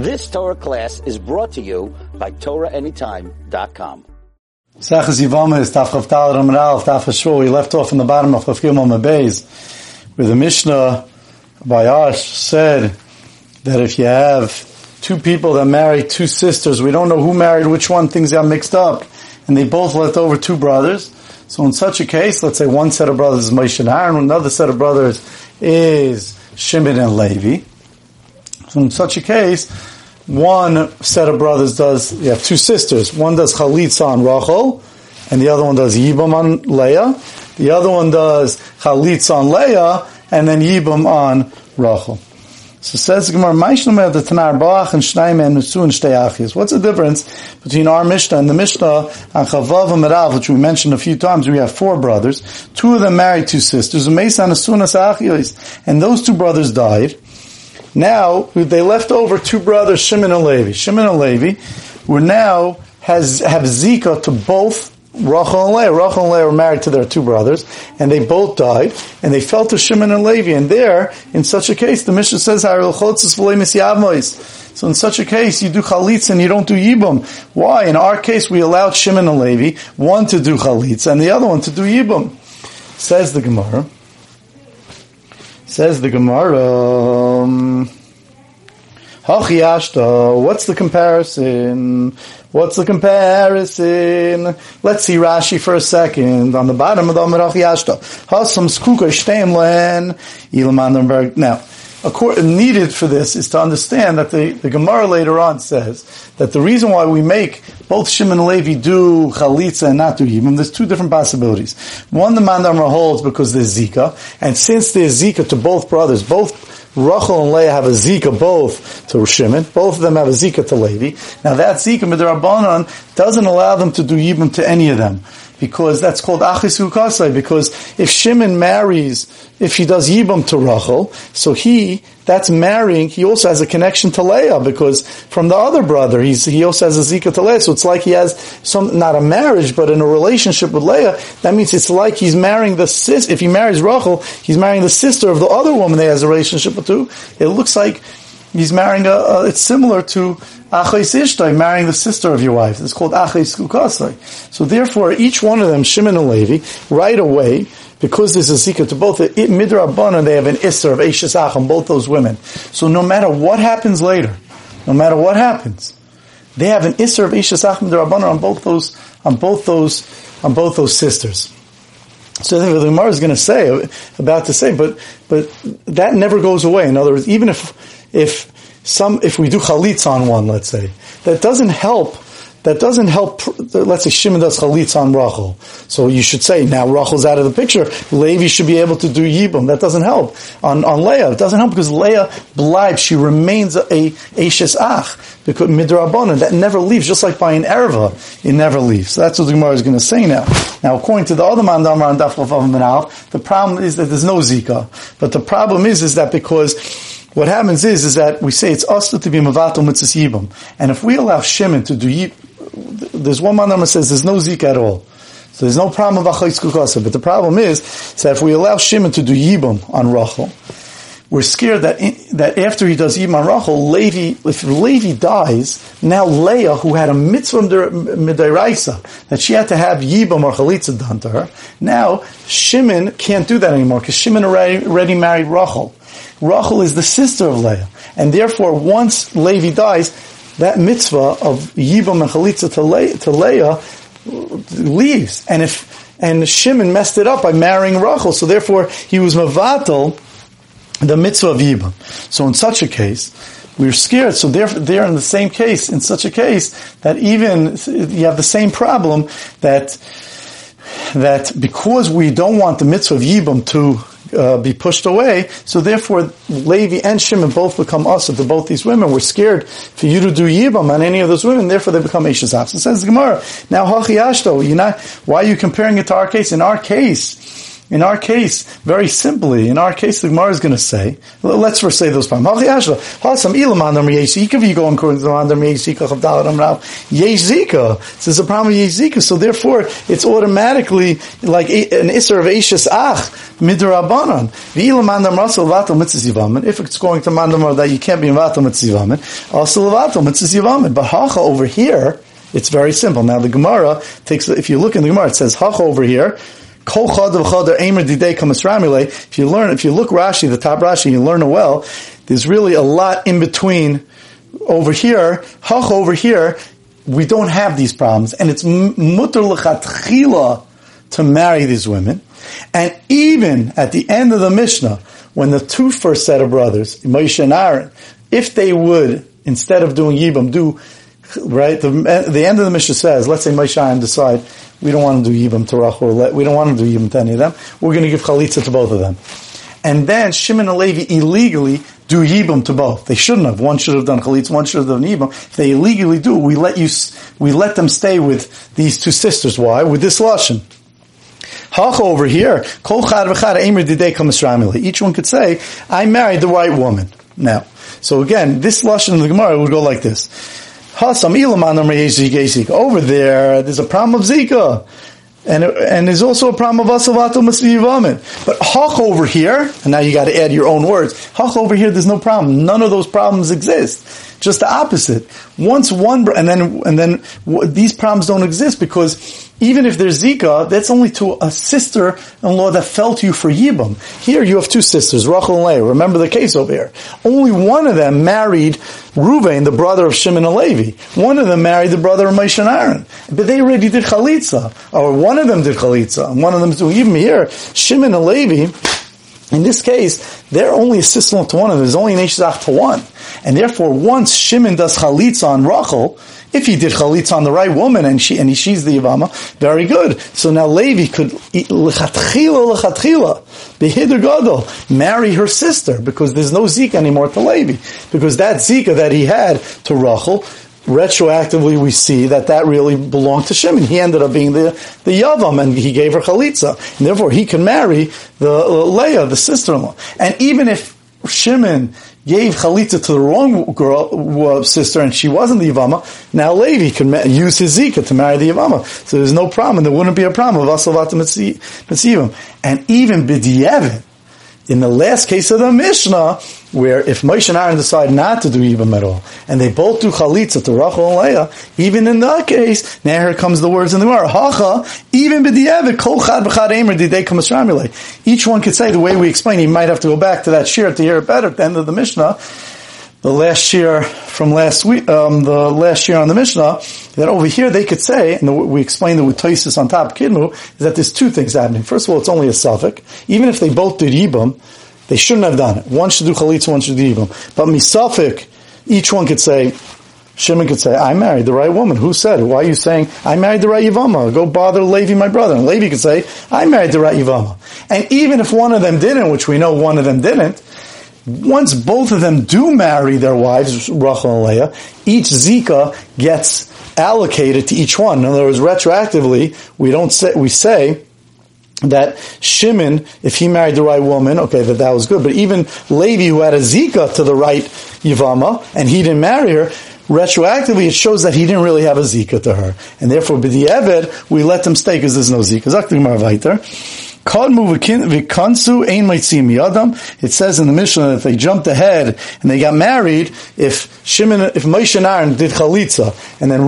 This Torah class is brought to you by TorahAnytime.com. Sechas Yivama is Taf Chavtal Ramral, Taf Hashua. We left off in the bottom of Chav Gimel Mabeis, where the Mishnah by Ash said that if you have two people that marry two sisters, we don't know who married which one, things got mixed up, and they both left over two brothers. So in such a case, let's say one set of brothers is Moshe and Aaron, another set of brothers is Shimon and Levi. In such a case, one set of brothers does, you have two sisters. One does Chalitza on Rachel, and the other one does Yibam on Leah. The other one does Chalitza on Leah, and then Yibam on Rachel. So says the Gemara, Maishnomer the Tanar Bach and Shnaim and Nusu and Shtei What's the difference between our Mishnah and the Mishnah on Chavav and Merav, which we mentioned a few times? We have four brothers. Two of them married two sisters. And those two brothers died. Now, they left over two brothers, Shimon and Levi. Shimon and Levi were now has, have Zika to both Rachel and Leah. Rachel and Leah were married to their two brothers, and they both died, and they fell to Shimon and Levi. And there, in such a case, the Mishnah says, So in such a case, you do chalitz and you don't do yibum. Why? In our case, we allowed Shimon and Levi, one to do chalitz and the other one to do yibum. Says the Gemara. Says the Gemara. Um, What's the comparison? What's the comparison? Let's see Rashi for a second. On the bottom of the Amar Yashta. Hasam skuka shteimlen ilmandenberg. Now, needed for this is to understand that the, the Gemara later on says that the reason why we make both Shimon and Levi do chalitza and not do yibum, there's two different possibilities. One, the Mandamra holds because there's Zika, and since there's Zika to both brothers, both Rachel and Leah have a Zika both to Shimon. Both of them have a Zika to Levi. Now that Zika midrabanan doesn't allow them to do Yibam to any of them. Because that's called Achis Ukasai. Because if Shimon marries, if he does Yibam to Rachel, so he, that's marrying, he also has a connection to Leah. Because from the other brother, he's, he also has a Zika to Leah. So it's like he has some, not a marriage, but in a relationship with Leah. That means it's like he's marrying the sis, if he marries Rachel, he's marrying the sister of the other woman that has a relationship with too. It looks like he's marrying a, a it's similar to Achais Ishtay, marrying the sister of your wife. It's called Achais Kukasai. So therefore, each one of them, Shimon and Levi, right away, because there's a zika to both, it midrabana, they have an isser of Eishesach on both those women. So no matter what happens later, no matter what happens, they have an isser of Eishesach midrabana on both those, on both those, on both those sisters. So I think the Gemara is going to say, about to say, but, but that never goes away. In other words, even if, if some, if we do chalitz on one, let's say, that doesn't help that doesn't help, let's say Shimon does chalitz on Rachel. So you should say, now Rachel's out of the picture, Levi should be able to do Yibum. That doesn't help. On, on Leah, it doesn't help because Leah blind, she remains a, Ashes Ach, because Midrabanan, that never leaves, just like by an Erva, it never leaves. So that's what the Gemara is going to say now. Now, according to the other Mandamar and Daf the problem is that there's no Zika. But the problem is, is that because what happens is, is that we say it's us to be mavato mitzvah yibam. And if we allow Shimon to do yib, there's one man that says there's no zik at all. So there's no problem of achayis kukasa. But the problem is, is that if we allow Shimon to do yibam on Rachel, we're scared that in, that after he does yibam on Rachel, Levi, if Levi dies, now Leah, who had a mitzvah midairaisa, that she had to have yibam or chalitza done to her, now Shimon can't do that anymore because Shimon already, already married Rachel. Rachel is the sister of Leah. And therefore, once Levi dies, that mitzvah of Yibam and Chalitza to, Le- to Leah leaves. And if, and Shimon messed it up by marrying Rachel, so therefore he was Mavatal, the mitzvah of Yibam. So in such a case, we're scared. So they're, they're in the same case, in such a case, that even you have the same problem that, that because we don't want the mitzvah of Yibam to uh, be pushed away. So therefore, Levi and Shimon both become asa to both these women. We're scared for you to do yibam on any of those women. Therefore, they become Eishazaf. So says the Gemara. Now, hachiyashto, you know, why are you comparing it to our case? In our case, In our case, very simply, in our case, the Gemara is going to say, let's first say those go according to the problem with yeshika. So therefore, it's automatically like an isser of ashes ach midrabanan. If it's going to mandam that you can't be in vatal mitzvah also vatal mitzvah But hacha over here, it's very simple. Now the Gemara takes, if you look in the Gemara, it says hacha over here. If you learn, if you look Rashi, the top Rashi, you learn it well. There's really a lot in between. Over here, hach over here, we don't have these problems, and it's mutter lechatchila to marry these women. And even at the end of the Mishnah, when the two first set of brothers, Moshe and Aaron, if they would, instead of doing Yibam, do, right, the, the end of the Mishnah says, let's say Moshe decide, we don't want to do Yibam to Rachel. We don't want to do Yibam to any of them. We're going to give Chalitza to both of them. And then Shimon and Levi illegally do Yibam to both. They shouldn't have. One should have done Chalitza, one should have done Yibam. If they illegally do, we let you, we let them stay with these two sisters. Why? With this Lashon. Hacha over here, each one could say, I married the right woman. Now, so again, this Lashon of the Gemara would go like this. Over there, there's a problem of Zika. And, and there's also a problem of asavato masvivamin. But hach over here, and now you got to add your own words. Hach over here, there's no problem. None of those problems exist. Just the opposite. Once one, and then, and then these problems don't exist because even if there's Zika, that's only to a sister-in-law that fell to you for Yibam. Here you have two sisters, Rachel and Leah. Remember the case over here. Only one of them married Ruvain, the brother of Shimon and Levi. One of them married the brother of Moshe and Aaron. But they already did Chalitza. Or one of them did Chalitza. And one of them doing even here. Shimon and Levi, in this case, they're only a sister to one of them. There's only an Eshzach to one. And therefore, once Shimon does Chalitza on Rachel, if he did chalitza on the right woman and she and he, she's the yavama, very good. So now Levi could lechatchila lechatchila behidr gadol marry her sister because there's no zika anymore to Levi because that zika that he had to Rachel. Retroactively, we see that that really belonged to Shimon. He ended up being the, the Yavam, and he gave her Chalitza. And therefore, he can marry the uh, Leah, the sister-in-law. And even if Shimon gave chalitza to the wrong girl, uh, sister, and she wasn't the Yavama, now Levi can ma- use his Zika to marry the Yavama. So there's no problem, there wouldn't be a problem of Asalvat Mitzivim. And even B'dievin, in the last case of the Mishnah, where if Moshe and Aaron decide not to do Yibam at all, and they both do Chalitza to Rachel and Leah, even in that case, now here comes the words in the Gemara, Hacha, even b'di'evet, kol chad b'chad emer didei Each one could say, the way we explain, he might have to go back to that shir to hear it better at the end of the Mishnah, the last year from last week, um, the last year on the Mishnah, that over here they could say, and we explained it with Toisis on top Kidmu, is that there's two things happening. First of all, it's only a suffix. Even if they both did Yibam, they shouldn't have done it. One should do Chalitza, one should do Yibam. But Misafik, each one could say, Shimon could say, I married the right woman. Who said? Why are you saying, I married the right Yivama? Go bother Levi, my brother. And Levi could say, I married the right Yivama. And even if one of them didn't, which we know one of them didn't, once both of them do marry their wives, Rachel and Leah, each Zika gets allocated to each one. In other words, retroactively, we don't say, we say, that Shimon, if he married the right woman, okay, that that was good. But even Levi, who had a Zika to the right Yavama, and he didn't marry her, retroactively it shows that he didn't really have a Zika to her. And therefore, B'di'eved, we let them stay because there's no Zika. It says in the Mishnah that if they jumped ahead and they got married, if Shimon, if Moshe and Aaron did chalitza, and then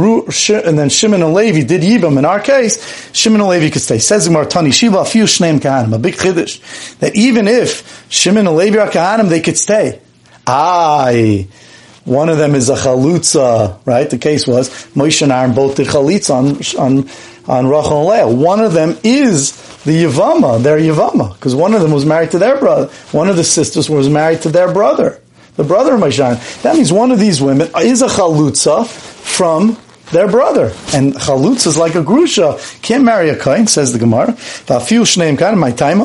and then Shimon and Levi did yibam, in our case, Shimon and Levi could stay. Says Martani Shiva few shneim kahanim, a big chiddush, that even if Shimon and Levi are kahanim, they could stay. Aye. One of them is a chalutza, right? The case was Moshe and Aaron both did chalitza on, on, on Rachel and Leah. One of them is the Yavama, their Yavama, because one of them was married to their brother. One of the sisters was married to their brother, the brother of Moshe. That means one of these women is a chalutza from their brother. And chalutza is like a grusha. Can't marry a kain, says the Gemara. Va'afiu shneim my time.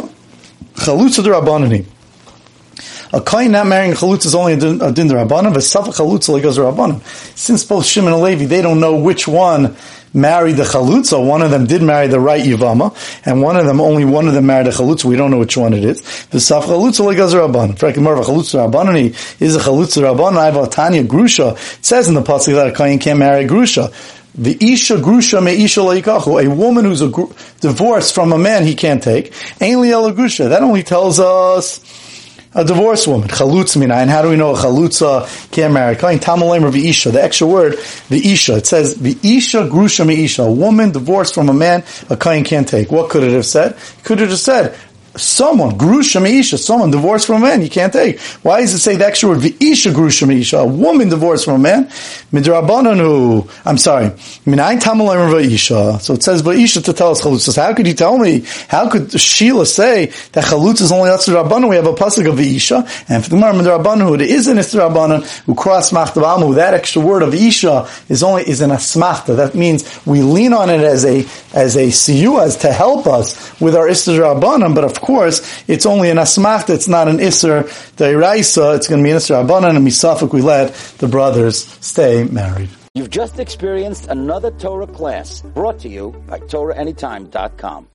Chalutza de. A kohen not marrying a chalutz is only a din, rabbanim, but safa chalutz like rabbanim. Since both Shimon and Levi, they don't know which one married the chalutza. One of them did marry the right yivama, and one of them, only one of them married a chalutza. We don't know which one it is. The saf chalutza legaz rabban. Frankly, more of a chalutza rabban, is a chalutza rabban. I have a Tanya grusha. It says in the pasuk that a kohen can't marry a grusha. The isha grusha me isha leikachu. A woman who's a gr- divorced from a man he can't take. Ain't grusha. That only tells us a divorced woman. Chalutz mina. And how do we know a chalutza can't marry? Kain tamalim or isha. The extra word, the isha. It says the isha grusha isha. A woman divorced from a man a kain can't take. What could it have said? Could it have said someone, grusha meisha, someone divorced from a man, you can't take. Why does it say the extra word, v'isha grusha meisha, a woman divorced from a man? Midrabananu, I'm sorry, minayin tamalayim v'isha. So it says v'isha to tell us chalutz. How could you tell me, how could Sheila say that chalutz is only Yitzhak Rabbanu? We have a pasuk of v'isha, and for the Gemara Midrabanu, it is an Yitzhak Rabbanu, who cross machtav that extra word of isha is only, is an asmachta. That means we lean on it as a, as a siyu, as to help us with our Rabbanan, but of course, it's only an asmachta, it's not an isser deiraisa, it's going to be an isser abanan, and misafik we let the brothers stay married. You've just experienced another Torah class brought to you by TorahAnytime.com.